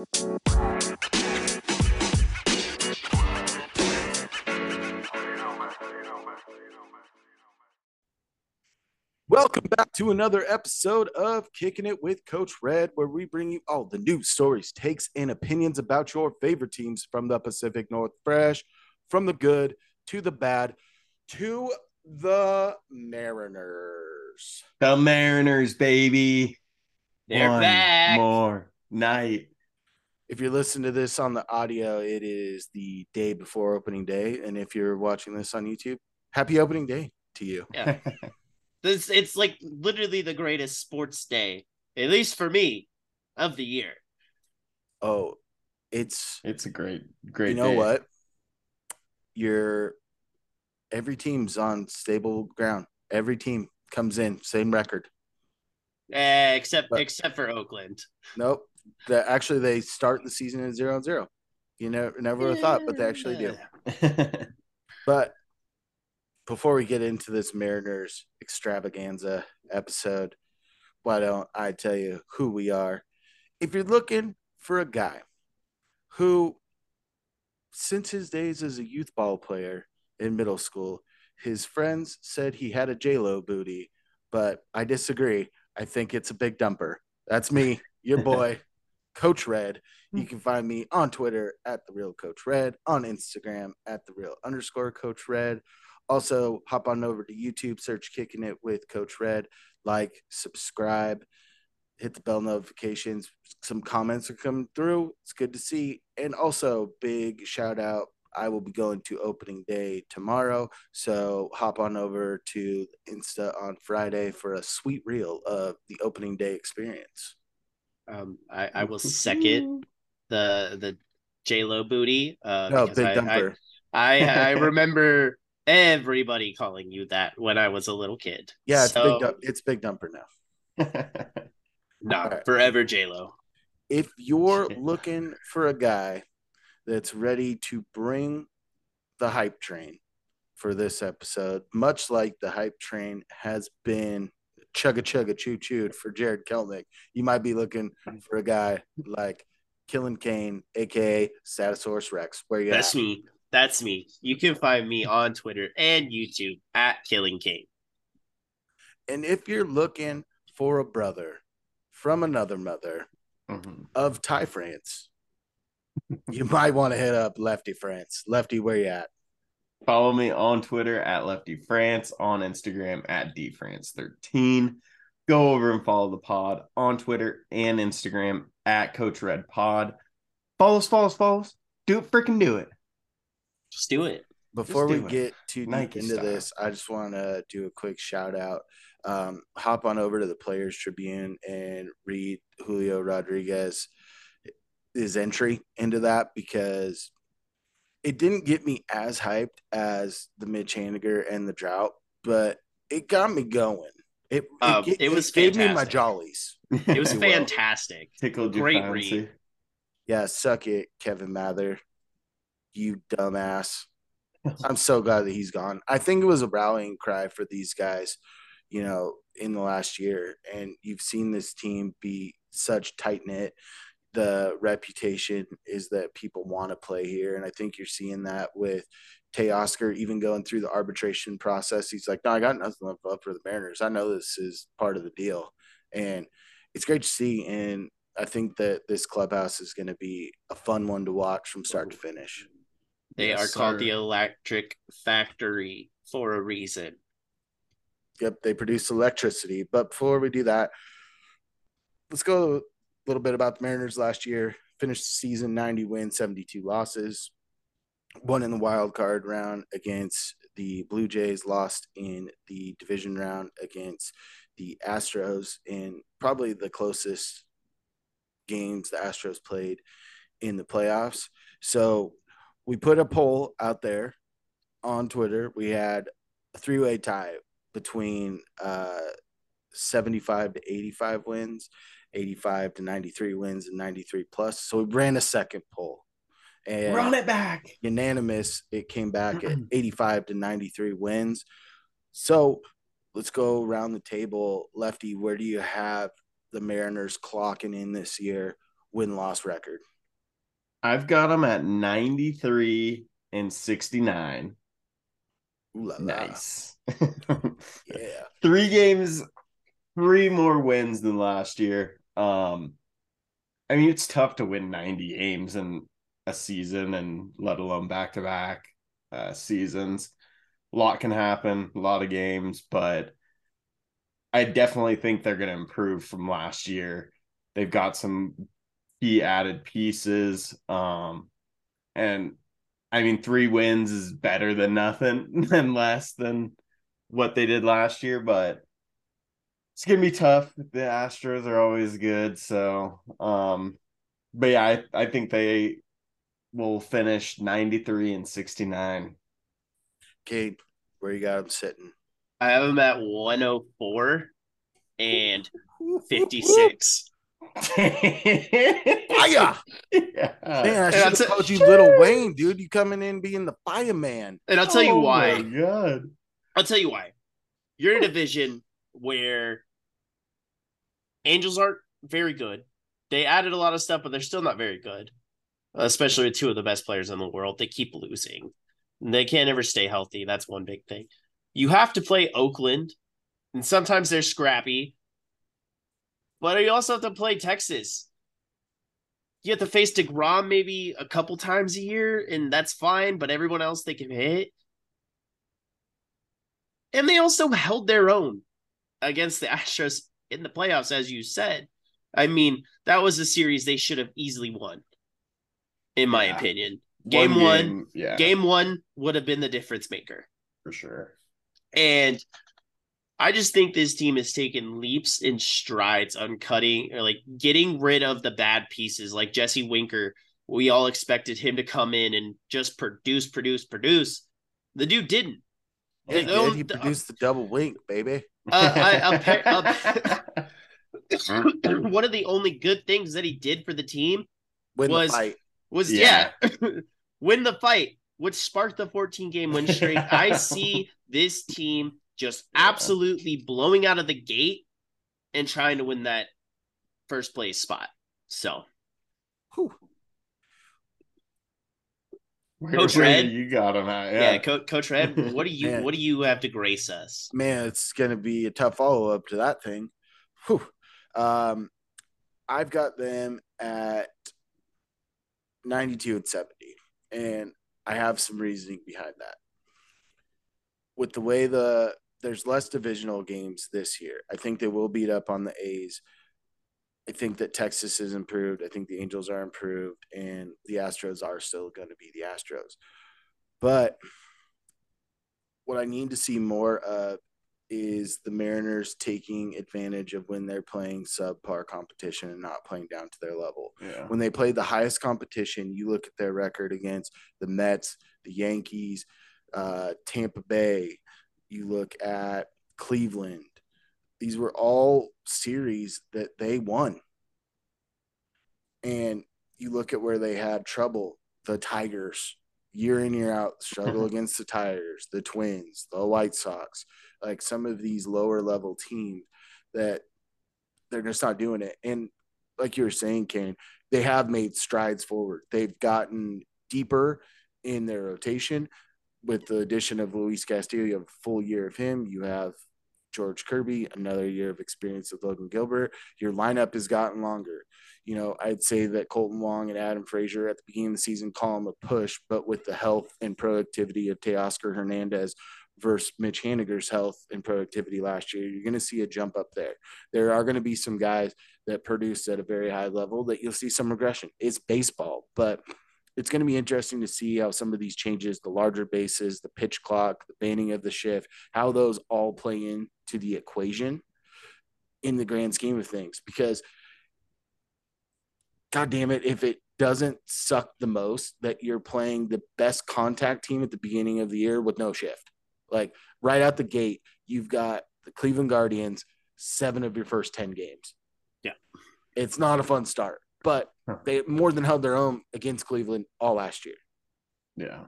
Welcome back to another episode of Kicking It with Coach Red, where we bring you all the news, stories, takes, and opinions about your favorite teams from the Pacific North Fresh, from the good to the bad to the Mariners. The Mariners, baby. They're One back. more night. If you're listening to this on the audio, it is the day before opening day. And if you're watching this on YouTube, happy opening day to you. Yeah. This it's like literally the greatest sports day, at least for me, of the year. Oh, it's it's a great, great. you know day. what? You're every team's on stable ground. Every team comes in same record. Eh, except But- except for Oakland. Nope. The, actually, they start the season at zero and zero. You never never would have thought, but they actually do. But before we get into this Mariners extravaganza episode, why don't I tell you who we are? If you're looking for a guy who, since his days as a youth ball player in middle school, his friends said he had a J-Lo booty, but I disagree. I think it's a big dumper. That's me, your boy, Coach Red. Hmm. You can find me on Twitter at the real Coach Red, on Instagram at the real underscore Coach Red. Also, hop on over to YouTube, search Kicking It with Coach Red, like, subscribe, hit the bell notifications. Some comments are coming through. It's good to see. And also, big shout out. I will be going to opening day tomorrow. So hop on over to Insta on Friday for a sweet reel of the opening day experience. Um, I, I will second the the J Lo booty. Uh, No, because big I, dumper. I, I I remember everybody calling you that when I was a little kid. yeah, it's So, big. Dump, it's big dumper now. No, Alright. forever J Lo. if you're looking for a guy that's ready to bring the hype train for this episode, much like the hype train has been chugga chugga choo chooed for Jarred Kelenic, you might be looking for a guy like Killing Cain, aka Statosaurus Rex. Where you That's at? me. That's me. You can find me on Twitter and YouTube at Killing Cain. And if you're looking for a brother from another mother Mhm. of Ty France, you might want to hit up Lefty France. Lefty, where you at? Follow me on Twitter at Lefty France, on Instagram at DFrance13. Go over and follow the pod on Twitter and Instagram at Coach Red Pod. Follow us, follow us, follow us. Do it, freaking do it. Just do it. Before we it. get too deep Nike into style. this, I just want to do a quick shout out. Um, hop on over to the Players Tribune and read Julio Rodriguez his entry into that because it didn't get me as hyped as the Mitch Haniger and the drought, but it got me going. It it, Um, ga- it was gave me my jollies. It was if you will. fantastic. Tickled your Great fancy. read. Yeah, suck it, Kevin Mather. You dumbass. I'm so glad that he's gone. I think it was a rallying cry for these guys, you know, in the last year. And you've seen this team be such tight knit. The reputation is that people want to play here. And I think you're seeing that with Teoscar even going through the arbitration process. He's like, no, I got nothing left up for the Mariners. I know this is part of the deal. And it's great to see. And I think that this clubhouse is going to be a fun one to watch from start to finish. They Yes, are called the Electric Factory for a reason. Yep, they produce electricity. But before we do that, let's go a little bit about the Mariners last year. Finished the season 90 wins, 72 losses. Won in the wild card round against the Blue Jays, lost in the division round against the Astros in probably the closest games the Astros played in the playoffs. So we put a poll out there on Twitter. We had a three way tie between uh, 75 to 85 wins, 85 to 93 wins, and 93 plus. So we ran a second poll. And Run it back. unanimous, it came back at 85 to 93 wins. So let's go around the table. Lefty, where do you have the Mariners clocking in this year? win loss record? I've got them at 93 and 69. Ooh la la. Nice. Yeah. three games, three more wins than last year. Um, I mean, it's tough to win 90 games in a season and let alone back to back seasons. A lot can happen, a lot of games, but I definitely think they're going to improve from last year. They've got some key added pieces. Um, and I mean, three wins is better than nothing and less than what they did last year, but it's gonna be tough. The Astros are always good, so um, but yeah, I, I think they will finish 93 and 69. Kate, where you got them sitting? I have them at 104 and 56. Fire! Yeah. Man, I And should have called you Lil Wayne, dude. You coming in being the fireman. And I'll tell you Oh why. my god. I'll tell you why. You're in a division where Angels aren't very good. They added a lot of stuff, but they're still not very good. Especially with two of the best players in the world. They keep losing. They can't ever stay healthy. That's one big thing. You have to play Oakland, and sometimes they're scrappy. But you also have to play Texas. You have to face DeGrom maybe a couple times a year, and that's fine, but everyone else they can hit. And they also held their own against the Astros in the playoffs, as you said. I mean, that was a series they should have easily won, in my Yeah. opinion. Game one, yeah, Game one would have been the difference maker. for sure. And I just think this team has taken leaps and strides on cutting or like getting rid of the bad pieces. Like Jesse Winker, we all expected him to come in and just produce, produce, produce. The dude didn't. Yeah, he, did. he uh, produced the double wink, baby. Uh, I, appa- one of the only good things that he did for the team Win was- the was yeah, Yeah. win the fight, which sparked the 14 game win streak. I see this team just absolutely blowing out of the gate and trying to win that first place spot. So Whew. Where, Coach Red? you got him at? yeah, Yeah. Co- Coach Red, what do you what do you have to grace us? Man, it's going to be a tough follow up to that thing. Whew. Um, I've got them at 92 and 70, and I have some reasoning behind that. With the way the there's less divisional games this year, I think they will beat up on the A's. I think that Texas is improved. I think the Angels are improved, and the Astros are still going to be the Astros. But what I need to see more of is the Mariners taking advantage of when they're playing subpar competition and not playing down to their level. Yeah. When they play the highest competition, you look at their record against the Mets, the Yankees, uh, Tampa Bay, you look at Cleveland. These were all series that they won. And you look at where they had trouble, the Tigers, year in, year out, struggle against the Tigers, the Twins, the White Sox, like some of these lower level teams that they're just not doing it. And like you were saying, Cain, they have made strides forward. They've gotten deeper in their rotation with the addition of Luis Castillo. You have a full year of him. You have George Kirby, another year of experience with Logan Gilbert. Your lineup has gotten longer. You know, I'd say that Kolten Wong and Adam Frazier at the beginning of the season call them a push, but with the health and productivity of Teoscar Hernandez versus Mitch Haniger's health and productivity last year, you're going to see a jump up there. There are going to be some guys that produce at a very high level that you'll see some regression. It's baseball, but it's going to be interesting to see how some of these changes, the larger bases, the pitch clock, the banning of the shift, how those all play into the equation in the grand scheme of things. Because, God damn it, if it doesn't suck the most that you're playing the best contact team at the beginning of the year with no shift. Like right out the gate, you've got the Cleveland Guardians, seven of your first 10 games. Yeah. It's not a fun start, but Huh. they more than held their own against Cleveland all last year. Yeah.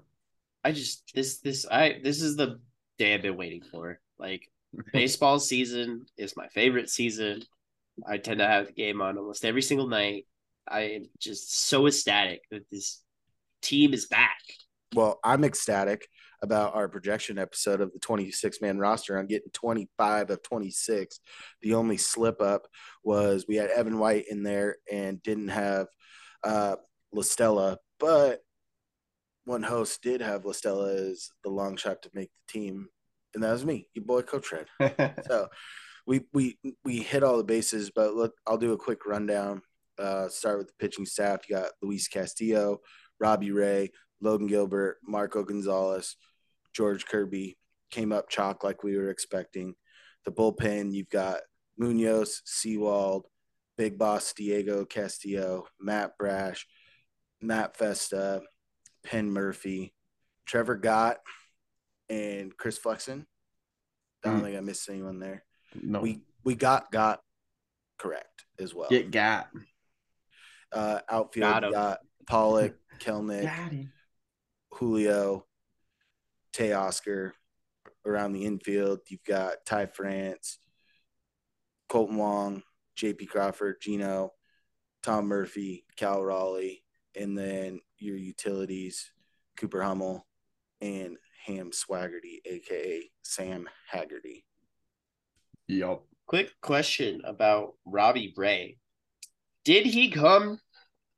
I just this this I this is the day I've been waiting for. Like baseball season is my favorite season. I tend to have the game on almost every single night. I am just so ecstatic that this team is back. Well, I'm ecstatic about our projection episode of the 26 man roster. I'm getting 25 of 26. The only slip up was we had Evan White in there and didn't have uh, LaStella, but one host did have La Stella as the long shot to make the team, and that was me, your boy Coach Red. so we we we hit all the bases, but look, I'll do a quick rundown. Uh, start with the pitching staff. You got Luis Castillo, Robbie Ray, Logan Gilbert, Marco Gonzalez, George Kirby came up chalk like we were expecting. The bullpen, you've got Munoz, Sewald, Big Boss Diego Castillo, Matt Brash, Matt Festa, Penn Murphy, Trevor Gott, and Chris Flexen. I don't mm. think I missed anyone there. No. We we got got correct as well. Get got. Uh, outfield got, got Pollock, Kelenic, Julio, Teoscar. Around the infield, you've got Ty France, Kolten Wong, J.P. Crawford, Geno, Tom Murphy, Cal Raleigh, and then your utilities, Cooper Hummel, and Ham Swaggerty, aka Sam Haggerty. Yep. Quick question about Robbie Ray. Did he come?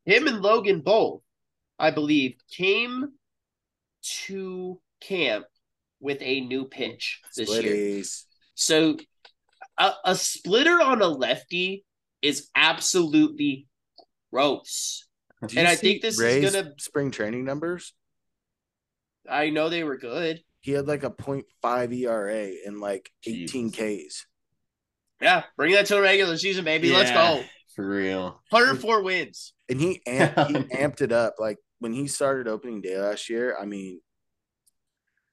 Him and Logan both, I believe, came to camp with a new pitch this Splitties. year. So a, a splitter on a lefty is absolutely gross. And I think this Ray's is gonna spring training numbers. I know they were good. He had like a 0.5 ERA and like 18 Ks. Yeah, bring that to the regular season, baby. Yeah, Let's go. For real. 104 wins. And he amped, he amped it up. Like when he started opening day last year, I mean,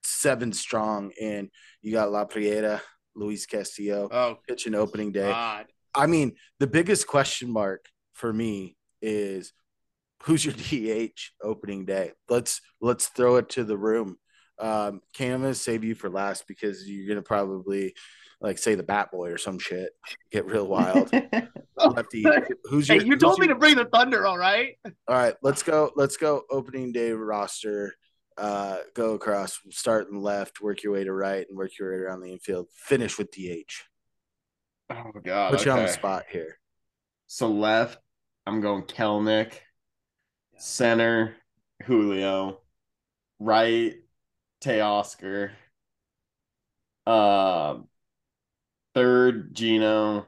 seven strong. And you got La Piedra, Luis Castillo oh, pitching opening day. God. I mean, the biggest question mark for me is who's your DH opening day? Let's let's throw it to the room. Um, Cam, I'm save you for last because you're gonna probably like say the Bat Boy or some shit. Get real wild. Lefty, who's your? Hey, you told me your... to bring the Thunder. All right. All right. Let's go. Let's go. Opening day roster. Uh, go across. Start in left. Work your way to right, and work your way around the infield. Finish with DH. Oh God. Put okay. you on the spot here. So left, I'm going Kelenic. Center, Julio. Right, Teoscar. Um, third Geno,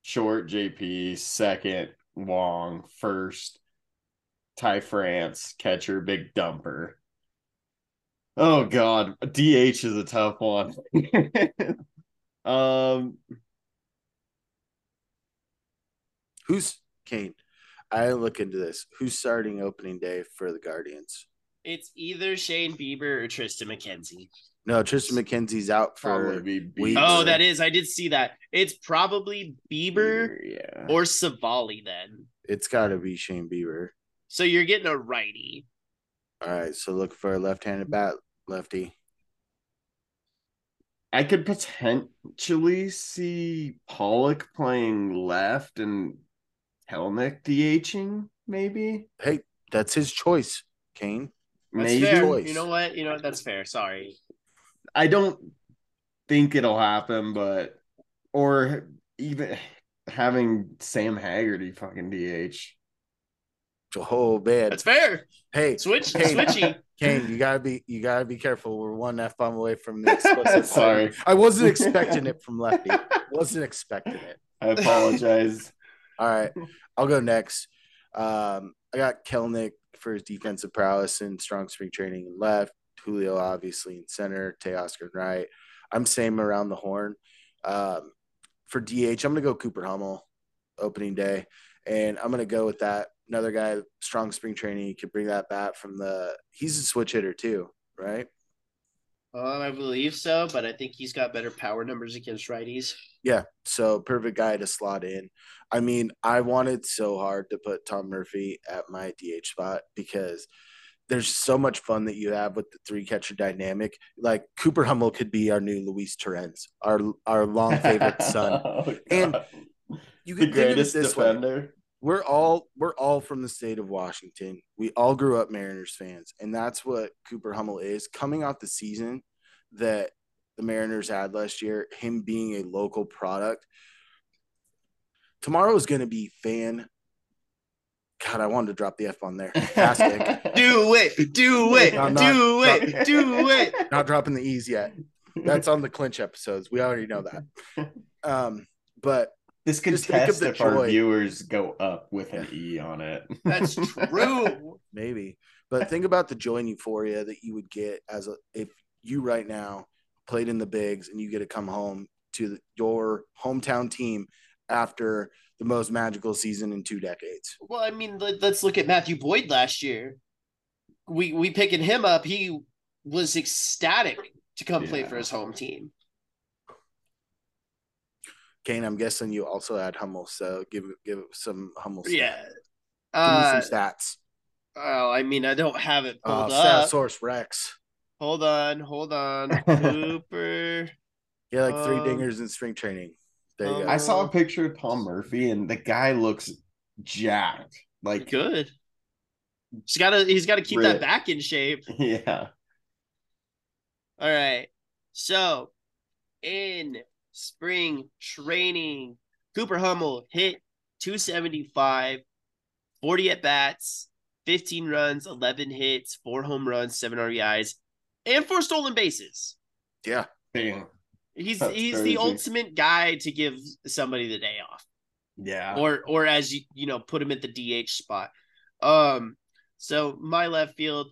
short JP, second Wong, first Ty France, catcher, big dumper. Oh God, DH is a tough one. um, who's Cain? I look into this. Who's starting opening day for the Guardians? It's either Shane Bieber or Triston McKenzie. No, Triston McKenzie's out for weeks. Oh, that is. I did see that. It's probably Bieber, Bieber yeah. or Civale then. It's got to be Shane Bieber. So you're getting a righty. All right, so look for a left-handed bat, lefty. I could potentially see Pollock playing left and Kelenic DHing, maybe. Hey, that's his choice, Cain. That's maybe. Fair. You know what? You know what? That's fair. Sorry. I don't think it'll happen, but or even having Sam Haggerty fucking DH. Oh man, that's fair. Hey, switch, Cain, switchy. Cain, you gotta be, you gotta be careful. We're one f bomb away from the explicit. Sorry, I wasn't expecting it from Lefty. wasn't expecting it. I apologize. All right, I'll go next. Um, I got Kelenic for his defensive prowess and strong spring training in left. Julio obviously in center. Teoscar right. I'm same around the horn. Um, for DH, I'm gonna go Cooper Hummel opening day, and I'm gonna go with that. Another guy, strong spring training, he could bring that bat from the. He's a switch hitter too, right? Um, I believe so, but I think he's got better power numbers against righties. Yeah, so perfect guy to slot in. I mean, I wanted so hard to put Tom Murphy at my DH spot because there's so much fun that you have with the three catcher dynamic. Like Cooper Hummel could be our new Luis Torrens, our our long favorite son. oh, and you can think of it this defender. way. We're all we're all from the state of Washington. We all grew up Mariners fans, and that's what Cooper Hummel is. Coming off the season that the Mariners had last year, him being a local product. Tomorrow is going to be fan. God, I wanted to drop the F on there. Fantastic. do it, do it, not- do it, do it. Not dropping the E's yet. That's on the clinch episodes. We already know that. Um, but This could Just test the if our viewers go up with an E on it. That's true. maybe. But think about the joy and euphoria that you would get as a if you right now played in the bigs and you get to come home to the, your hometown team after the most magical season in two decades. Well, I mean, let, us look at Matthew Boyd last year. We we picking him up. He was ecstatic to come play for his home team. Cain, I'm guessing you also had Hummel, so give give some Hummel. stat. Yeah. give Uh, me some stats. oh, I mean, I don't have it Uh, pulled stat up. source Rex. Hold on, hold on. Cooper. Yeah, like three Um, dingers in spring training. There you um, go. I saw a picture of Tom Murphy, and the guy looks jacked. Like, Good. He's got to. He's got to keep that back in shape. yeah. All right. So, in spring training, Cooper Hummel hit 275, 40 at bats, 15 runs, 11 hits, four home runs, seven RBIs, and four stolen bases. yeah, Damn. He's That's he's crazy. the ultimate guy to give somebody the day off. Yeah. or or as you you know put him at the DH spot. Um, so my left field,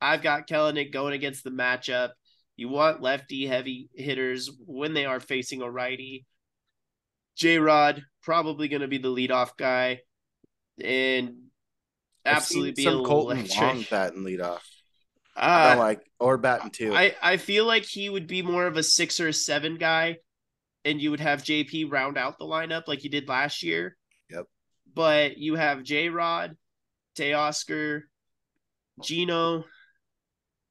I've got Kelenic going against the matchup. You want lefty heavy hitters when they are facing a righty. J Rod probably going to be the leadoff guy, and absolutely be some Colton electric. Wong batting leadoff. I Uh, don't like or batting two. I I feel like he would be more of a six or a seven guy, and you would have JP round out the lineup like you did last year. Yep. But you have J Rod, Teoscar, Gino,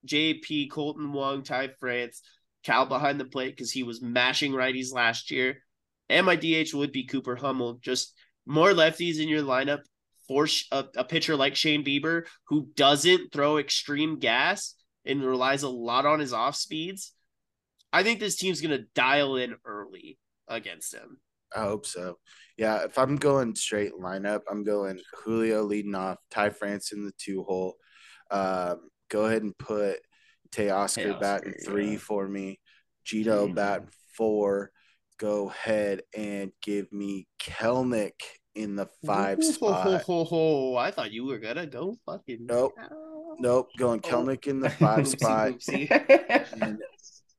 JP, Kolten Wong, Ty France, Cal behind the plate because he was mashing righties last year. And my DH would be Cooper Hummel. Just more lefties in your lineup. Force a, a pitcher like Shane Bieber who doesn't throw extreme gas and relies a lot on his off speeds. I think this team's gonna dial in early against him. I hope so. Yeah, if I'm going straight lineup, I'm going Julio leading off, Ty France in the two hole. Um, go ahead and put Teoscar batting Teoscar, three yeah. for me. Gito mm-hmm. batting four. Go ahead and give me Kelenic in the five spot. ho, ho. I thought you were gonna go fucking Nope. Nope, going Oh. Kelenic in the five Oopsie, spot. oopsie. And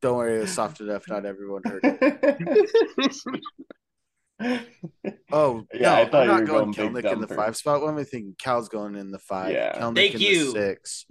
don't worry, it was soft enough. Not everyone heard it. Oh, Yeah, no, I thought I'm you not were going, going Big Kelenic in the five spot. What am I thinking? Cal's going in the five. Yeah. Kelenic Thank in you. the six.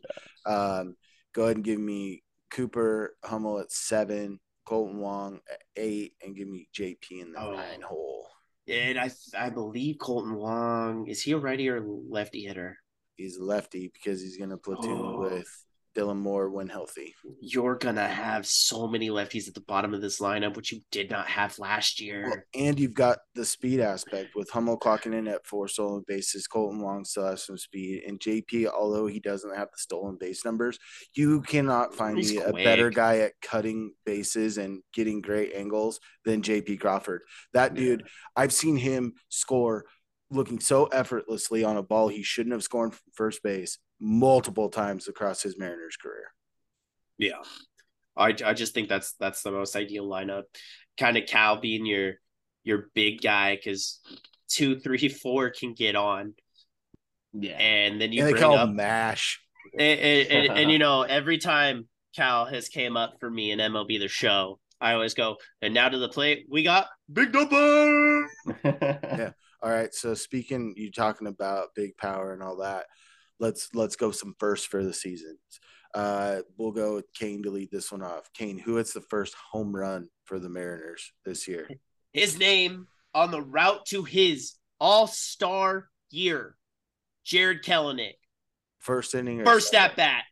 Um, go ahead and give me Cooper Hummel at seven, Kolten Wong at eight, and give me JP in the Oh. nine hole. and I I believe Kolten Wong is he a righty or lefty hitter? He's a lefty because he's going to platoon Oh. with Dylan Moore when healthy. You're gonna have so many lefties at the bottom of this lineup, which you did not have last year. Well, and you've got the speed aspect with Hummel clocking in at four stolen bases. Kolten Wong still has some speed, and JP, although he doesn't have the stolen base numbers, you cannot find He's me a better guy at cutting bases and getting great angles than JP Crawford. That Yeah. dude, I've seen him score looking so effortlessly on a ball he shouldn't have scored from first base multiple times across his Mariners career. Yeah. I I just think that's that's the most ideal lineup. Kind of Cal being your your big guy because two, three, four can get on, yeah. and then you and they bring call up him Mash. and, and, and, and, you know every time Cal has came up for me in MLB the show, I always go and now to the plate we got Big Dumper. Yeah. All right. So speaking, you talking about big power and all that. Let's let's go some first for the season. Uh, we'll go with Cain to lead this one off. Cain, who hits the first home run for the Mariners this year? His name on the route to his All Star year, Jarred Kelenic, First inning or first second? at bat.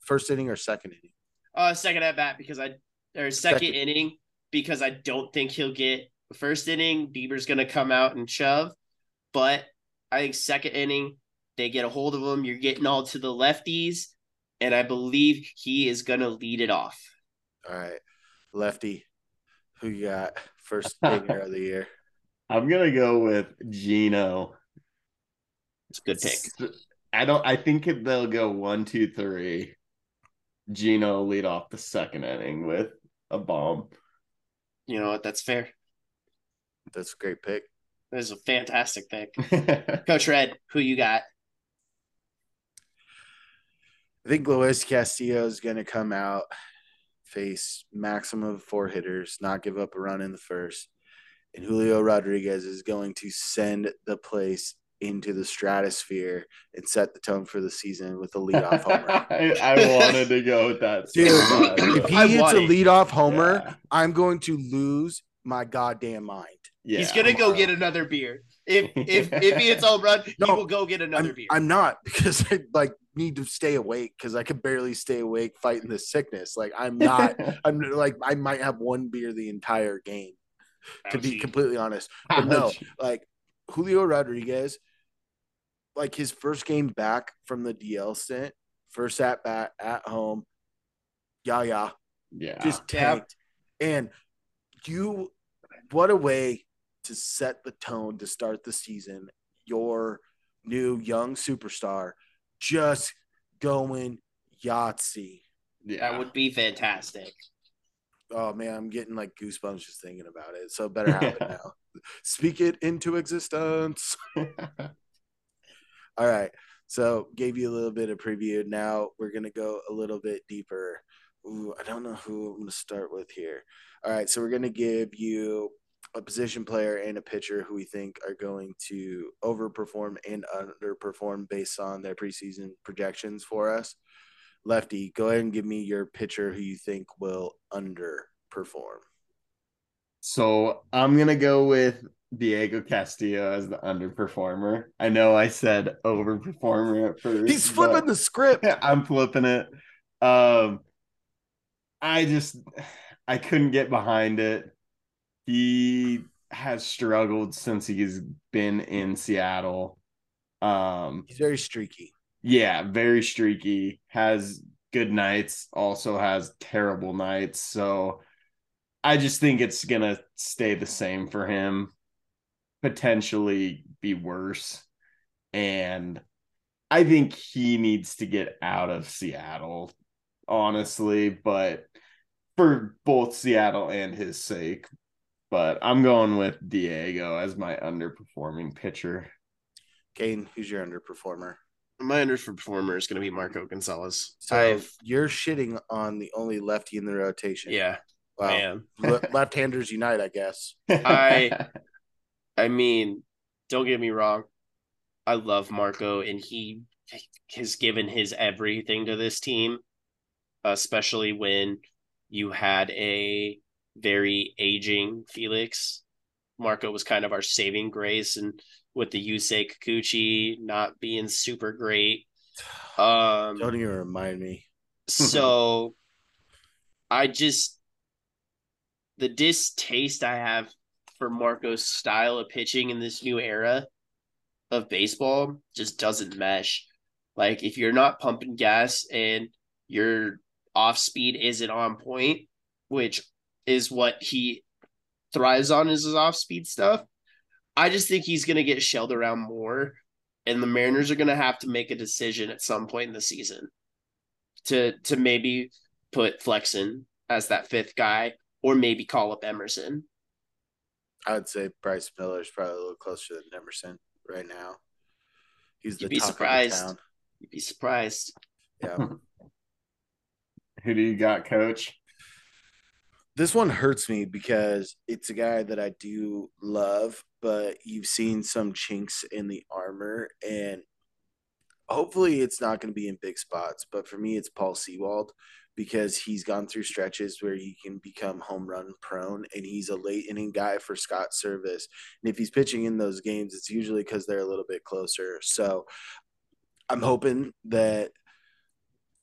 First inning or second inning? Uh, second at bat because I or second, Second. inning because I don't think he'll get the first inning. Bieber's gonna come out and shove, but I think second inning, they get a hold of him. You're getting all to the lefties, and I believe he is going to lead it off. All right. Lefty, who you got first dinger of the year? I'm gonna go with Geno. It's a good pick. I don't. I think they'll go one, two, three. Geno lead off the second inning with a bomb. You know what? That's fair. That's a great pick. That is a fantastic pick. Coach Red, who you got? I think Luis Castillo is going to come out, face maximum of four hitters, not give up a run in the first. And Julio Rodriguez is going to send the place into the stratosphere and set the tone for the season with a leadoff homer. I, I, wanted to go with that. Dude, if he hits a leadoff homer, yeah. I'm going to lose my goddamn mind. Yeah, He's gonna go get another beer. If if if he hits home run, no, he will go get another I'm, beer. I'm not because I like need to stay awake because I could barely stay awake fighting this sickness. Like I'm not. I'm like I might have one beer the entire game, to be completely honest. But no, like Julio Rodriguez, like his first game back from the DL stint, first at bat at home, yeah, yeah, yeah, just tanked. And you, what a way to set the tone to start the season. Your new young superstar just going Yahtzee. Yeah. That would be fantastic. Oh man, I'm getting like goosebumps just thinking about it. So it better happen now. Speak it into existence. All right. So gave you a little bit of preview. Now we're gonna go a little bit deeper. Ooh, I don't know who I'm gonna start with here. All right, so we're gonna give you a position player and a pitcher who we think are going to overperform and underperform based on their preseason projections for us. Lefty, go ahead and give me your pitcher who you think will underperform. So I'm gonna go with Diego Castillo as the underperformer. I know I said overperformer at first. He's flipping the script. I'm flipping it. Um, I just I couldn't get behind it. He has struggled since he's been in Seattle. Um, he's very streaky. Yeah, very streaky. Has good nights, also has terrible nights. So I just think it's gonna stay the same for him potentially be worse. And I think he needs to get out of Seattle, honestly, but for both Seattle and his sake. But I'm going with Diego as my underperforming pitcher. Cain, who's your underperformer? My underperformer is going to be Marco Gonzalez. So I've, you're shitting on the only lefty in the rotation. Yeah. Wow. left-handers unite, I guess. I I mean, don't get me wrong. I love Marco, and he has given his everything to this team, especially when you had a very aging Felix. Marco was kind of our saving grace, and with the Yusei Kikuchi not being super great. Um, Don't even remind me. so I just the distaste I have for Marco's style of pitching in this new era of baseball just doesn't mesh. Like if you're not pumping gas and your off speed isn't on point, which is what he thrives on is his off speed stuff. I just think he's gonna get shelled around more, and the Mariners are gonna have to make a decision at some point in the season to to maybe put Flexen as that fifth guy, or maybe call up Emerson. I would say Bryce Miller is probably a little closer than Emerson right now. He's the You'd be surprised. You'd be surprised. Yeah. Who do you got, coach? This one hurts me because it's a guy that I do love, but you've seen some chinks in the armor, and hopefully it's not going to be in big spots. But for me, it's Paul Sewald because he's gone through stretches where he can become home run prone and he's a late inning guy for Scott Servais. And if he's pitching in those games, it's usually because they're a little bit closer. So I'm hoping that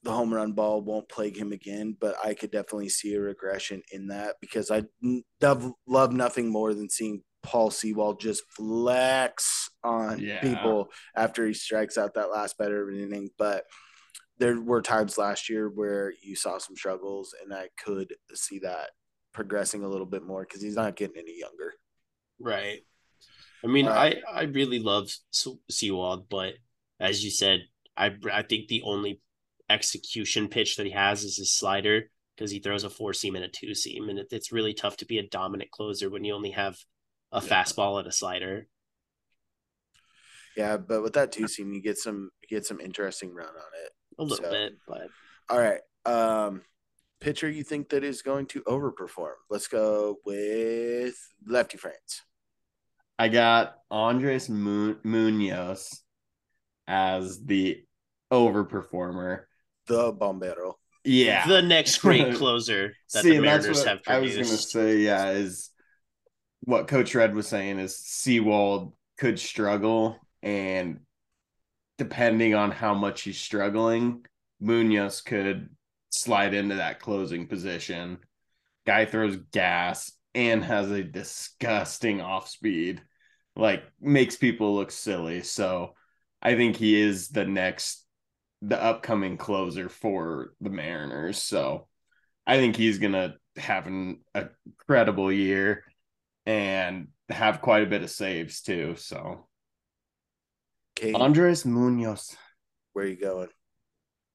the home run ball won't plague him again, but I could definitely see a regression in that because I love, love nothing more than seeing Paul Sewald just flex on Yeah. people after he strikes out that last better inning. But there were times last year where you saw some struggles, and I could see that progressing a little bit more because he's not getting any younger. Right. I mean, Right. I I really love Se- Sewald, but as you said, I I think the only execution pitch that he has is his slider because he throws a four seam and a two seam, and it, it's really tough to be a dominant closer when you only have a Yeah. fastball and a slider. Yeah, but with that two seam, you get some you get some interesting run on it. A little So- bit, but All right. Um pitcher you think that is going to overperform. Let's go with lefty France. I got Andres Mu- Munoz as the overperformer. The Bombero. Yeah. the next great closer that See, the and that's Mariners what have I was gonna say, yeah, is what Coach Red was saying is Sewald could struggle, and depending on how much he's struggling, Munoz could slide into that closing position. Guy throws gas and has a disgusting off speed, like makes people look silly. So I think he is the next the upcoming closer for the Mariners. So I think he's gonna have an a credible year and have quite a bit of saves too. So Kate, Andres Munoz. where are you going?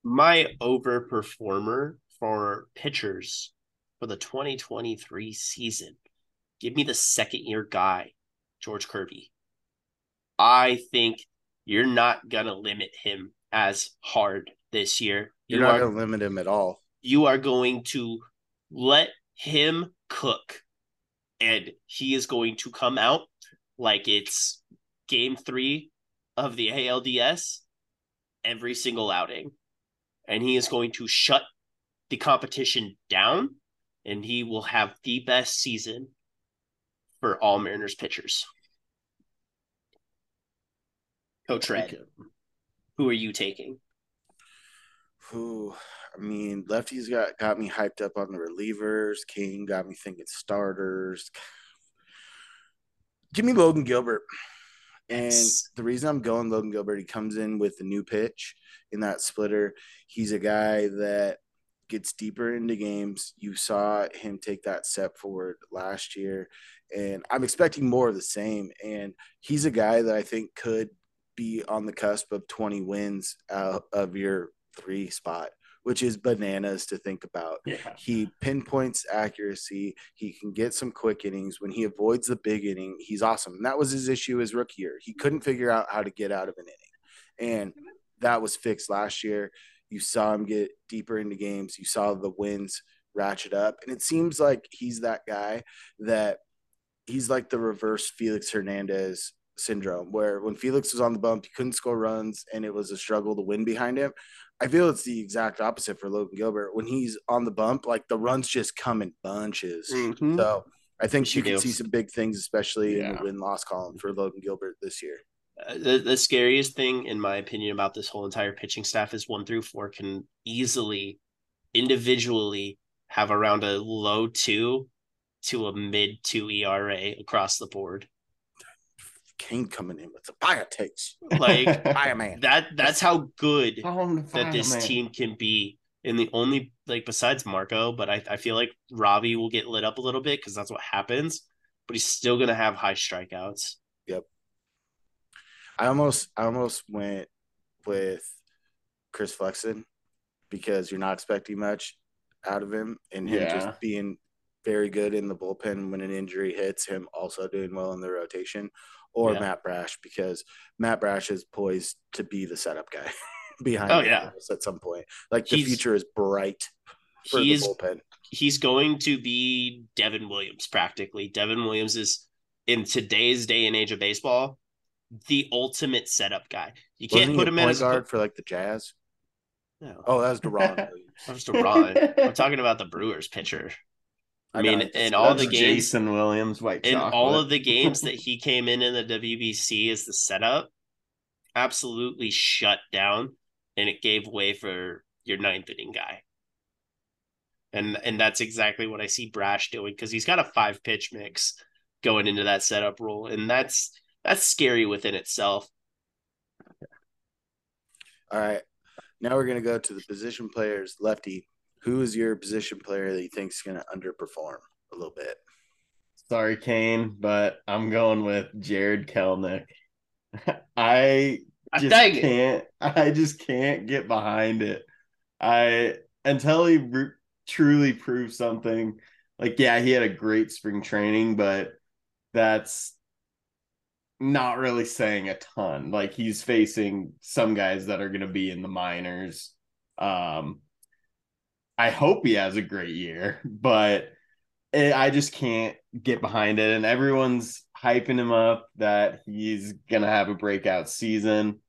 my overperformer for pitchers for the 2023 season. Give me the second year guy, George Kirby. I think you're not going to limit him as hard this year. You're You not gonna limit him at all. you are going to let him cook and he is going to come out like it's game three of the ALDS every single outing. And he is going to shut the competition down and he will have the best season for all Mariners pitchers. Coach Red, who are you taking? Who I mean, lefties got got me hyped up on the relievers. King got me thinking starters. Give me Logan Gilbert. And Yes. the reason I'm going Logan Gilbert, he comes in with a new pitch in that splitter. He's a guy that gets deeper into games. You saw him take that step forward last year, and I'm expecting more of the same. And he's a guy that I think could be on the cusp of 20 wins out of your three spot, which is bananas to think about. Yeah. He pinpoints accuracy. He can get some quick innings. When he avoids the big inning, he's awesome. And that was his issue his rookie year. He couldn't figure out how to get out of an inning. And that was fixed last year. You saw him get deeper into games. You saw the wins ratchet up. And it seems like he's that guy that he's like the reverse Felix Hernandez syndrome, where when Felix was on the bump, he couldn't score runs and it was a struggle to win behind him. I feel it's the exact opposite for Logan Gilbert. When he's on the bump, like the runs just come in bunches. Mhm. So I think She you can do. see some big things, especially in the win loss column for Logan Gilbert this year. Uh, the, the scariest thing, in my opinion, about this whole entire pitching staff is one through four can easily, individually, have around a low two to a mid two ERA across the board. Cain coming in with the fire takes. Like Fire man. that. That's how good that this fireman. team can be. And the only like besides Marco, but I, I feel like Robbie will get lit up a little bit because that's what happens. But he's still gonna have high strikeouts. Yep. I almost I almost went with Chris Flexen because you're not expecting much out of him and him Yeah. just being very good in the bullpen when an injury hits him also doing well in the rotation or Yeah. Matt Brash because Matt Brash is poised to be the setup guy behind Oh, yeah. At some point. Like the future is bright for He's the bullpen. he's going to be Devin Williams practically. Devin Williams is in today's day and age of baseball the ultimate setup guy. You can't Wasn't he put him in as a guard for like the Jazz. no. Oh, that was Deron. I'm just a Ron. I'm talking about the Brewers pitcher. I, I mean, know, in all the games, Jason Williams, white in chocolate. all of the games that he came in in the WBC as the setup, absolutely shut down, and it gave way for your ninth inning guy. And and that's exactly what I see Brash doing because he's got a five pitch mix, going into that setup role, and that's that's scary within itself. All right, now we're gonna go to the position players. Lefty, who is your position player that you think is gonna underperform a little bit? Sorry, Cain, but I'm going with Jarred Kelenic. I just Dang it. can't. I just can't get behind it. I until he re- truly proves something. Like, yeah, he had a great spring training, but that's not really saying a ton. Like, he's facing some guys that are going to be in the minors. Um, I hope he has a great year, but it, I just can't get behind it. And everyone's hyping him up that he's going to have a breakout season.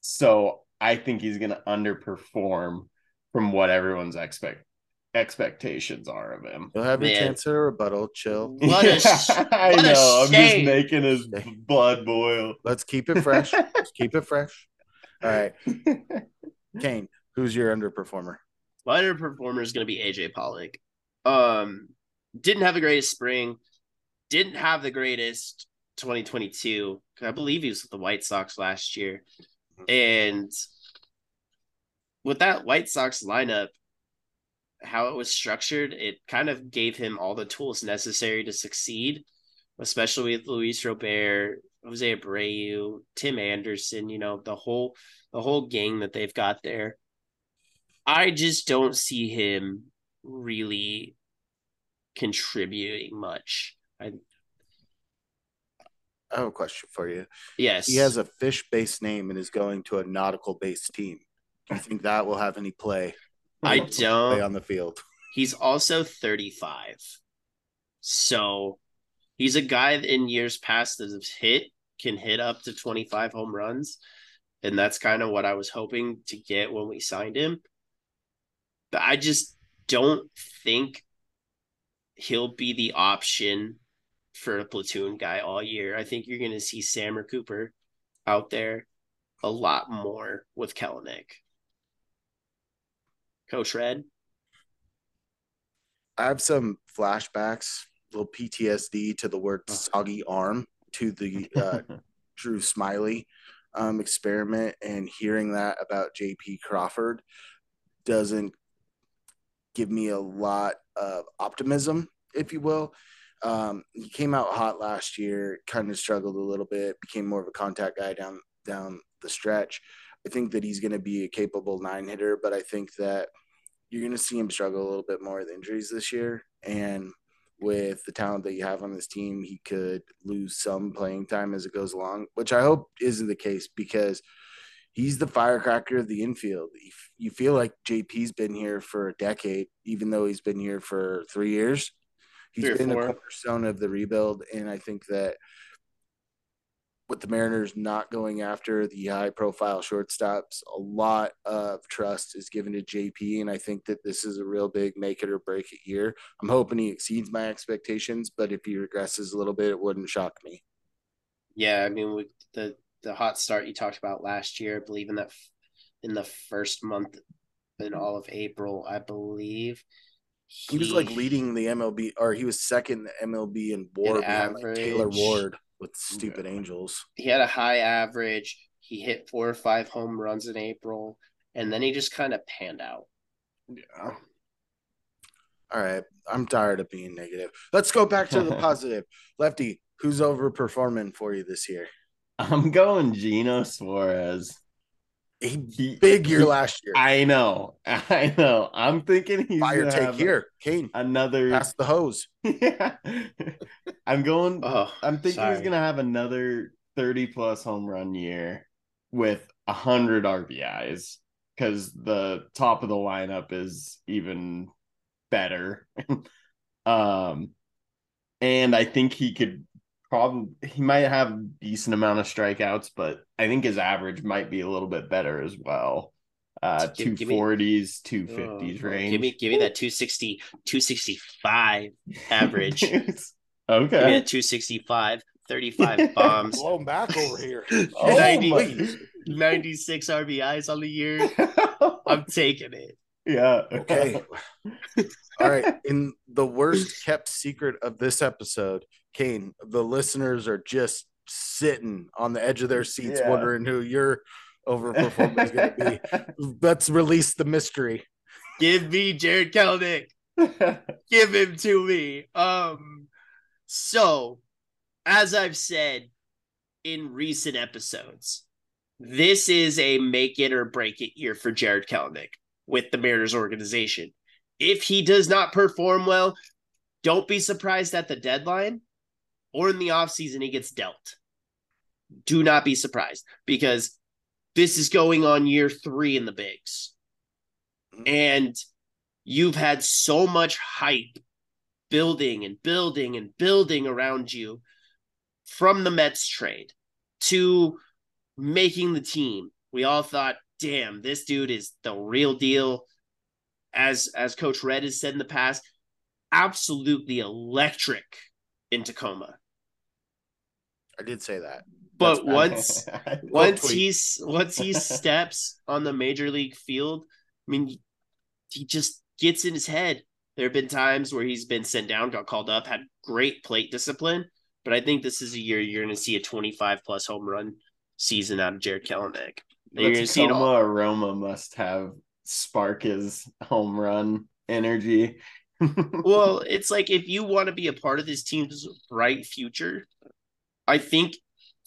So I think he's going to underperform from what everyone's expect expectations are of him. You'll have your Man. chance at a rebuttal. Chill. What a sh- I what know. I'm just making his blood boil. Let's keep it fresh. Let's keep it fresh. All right, Cain, who's your underperformer? My underperformer is going to be AJ Pollock. Um, didn't have the greatest spring, didn't have the greatest 2022. I believe he was with the White Sox last year, and with that White Sox lineup, how it was structured, it kind of gave him all the tools necessary to succeed, especially with Luis Robert, Jose Abreu, Tim Anderson. You know the whole the whole gang that they've got there. I just don't see him really contributing much. I I have a question for you. yes, He has a fish-based name and is going to a nautical-based team. Do you think that will have any play? I don't. on the field. He's also 35. So he's a guy that in years past that has hit, can hit up to 25 home runs. And that's kind of what I was hoping to get when we signed him. But I just don't think he'll be the option for a platoon guy all year. I think you're going to see Sam or Cooper out there a lot more with Kelenic. Coach Red. I have some flashbacks, little PTSD to the word soggy arm to the uh, Drew Smyly um, experiment, and hearing that about JP Crawford doesn't give me a lot of optimism, if you will. Um, he came out hot last year, kind of struggled a little bit, became more of a contact guy down down the stretch. I think that he's going to be a capable nine hitter, but I think that you're going to see him struggle a little bit more with injuries this year. And with the talent that you have on this team, he could lose some playing time as it goes along, which I hope isn't the case because he's the firecracker of the infield. You feel like JP's been here for a decade, even though he's been here for three years. He's Three been a cornerstone of the rebuild. And I think that with the Mariners not going after the high profile shortstops, a lot of trust is given to JP. And I think that this is a real big make it or break it year. I'm hoping he exceeds my expectations, but if he regresses a little bit, it wouldn't shock me. Yeah, I mean with the the hot start you talked about last year, I believe in that f- in the first month in all of April, I believe He was like leading the MLB, or he was second in MLB in WAR In behind like Taylor. Ward with stupid Angels. He had a high average. He hit four or five home runs in April, and then he just kind of panned out. Yeah. All right, I'm tired of being negative. Let's go back to the positive. Lefty, who's overperforming for you this year? I'm going Geno Suarez. A He, big year he- last year. I know. I know. I'm thinking he's Fire gonna take have here, Cain. Another Pass the hose. yeah. I'm going Oh, I'm thinking sorry. he's gonna have another 30 plus home run year with a hundred RBIs because the top of the lineup is even better. um and I think he could probably he might have decent amount of strikeouts, but I think his average might be a little bit better as well. Uh Give- two give me- forties, two fifties Oh, range. Give me give me that 260, 265 average. give me okay. that 265, 35 bombs, Blown back over here. Oh 90 my- 96 RBIs on the year. I'm taking it. yeah. Okay. All right. In the worst kept secret of this episode, Cain, the listeners are just sitting on the edge of their seats, Yeah. wondering who your overperformer is going to be. Let's release the mystery. Give me Jarred Kelenic. Give him to me. Um, so as I've said in recent episodes, this is a make it or break it year for Jarred Kelenic with the Mariners organization. If he does not perform well, don't be surprised at the deadline or in the offseason he gets dealt. Do not be surprised because this is going on year three in the bigs. Mm-hmm. And you've had so much hype building and building and building around you from the Mets trade to making the team. We all thought, damn, this dude is the real deal. As as Coach Red has said in the past, absolutely electric in Tacoma. I did say that. But That's- once once he's once he steps on the major league field, I mean, he just gets in his head. There have been times where he's been sent down, got called up, had great plate discipline, but I think this is a year you're going to see a 25 plus home run season out of Jarred Kelenic. You're gonna see it aroma must have spark his home run energy. Well, it's like if you want to be a part of this team's bright future, I think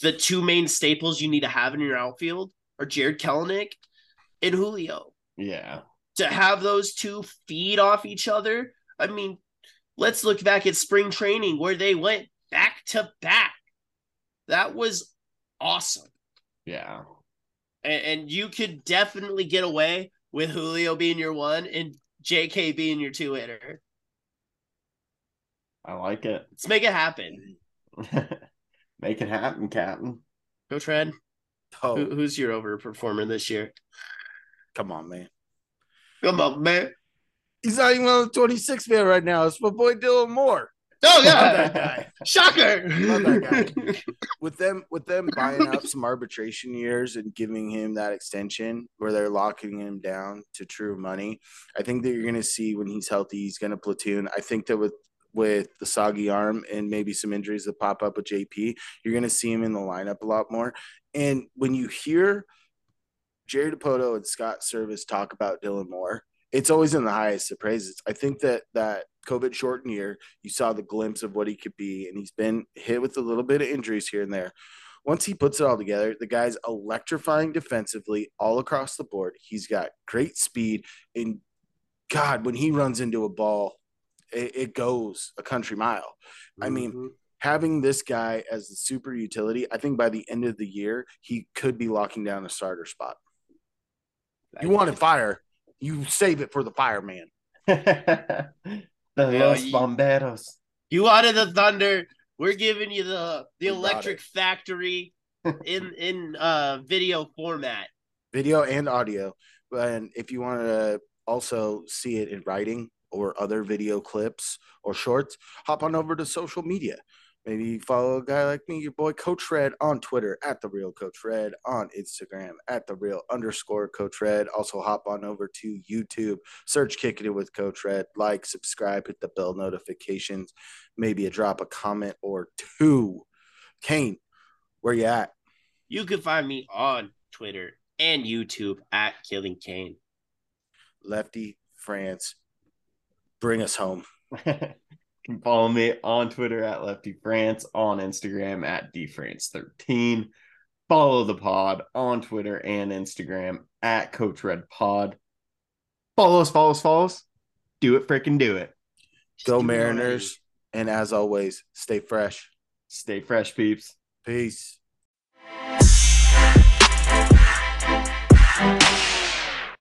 the two main staples you need to have in your outfield are Jarred Kelenic and Julio. yeah. to have those two feed off each other. I mean, let's look back at spring training where they went back to back. That was awesome. Yeah. And, and you could definitely get away with Julio being your one and JK being your two hitter. I like it. Let's make it happen. Make it happen, Captain. Coach Red, Oh, who, who's your overperformer this year? come on, man. Come on, man. He's not even on the 26th man right now. It's my boy Dylan Moore. Oh, Love yeah. that guy. Shocker. Love that guy. with them with them buying up some arbitration years and giving him that extension where they're locking him down to true money i think that you're going to see when he's healthy he's going to platoon i think that with with the soggy arm and maybe some injuries that pop up with jp you're going to see him in the lineup a lot more. And when you hear jerry dipoto and scott servais talk about dylan moore it's always in the highest of praises. I think that that covid shortened year you saw the glimpse of what he could be and he's been hit with a little bit of injuries here and there. Once he puts it all together the guy's electrifying defensively all across the board. He's got great speed and god when he runs into a ball it, it goes a country mile i mean Mhm. having this guy as the super utility i think by the end of the year he could be locking down a starter spot you want to fire you save it for the fireman the Los you- Bomberos. You wanted the thunder. We're giving you the the We got electric factory in in uh video format. video and audio. And if you want to also see it in writing or other video clips or shorts, hop on over to social media. Maybe follow a guy like me, your boy Coach Red on Twitter at the real Coach Red, on Instagram at the real underscore Coach Red. Also hop on over to YouTube, search Kicking It with Coach Red, like, subscribe, hit the bell notifications, maybe a drop a comment or two. Cain, where you at? You can find me on Twitter and YouTube at Killing Cain. Lefty France, bring us home. You can follow me on Twitter at Lefty France, on Instagram at DFrance13. Follow the pod on Twitter and Instagram at Coach Red Pod. Follow us, follow us, follow us. Do it, freaking do it. Go Just do it. Mariners. And as always, stay fresh. Stay fresh, peeps. Peace.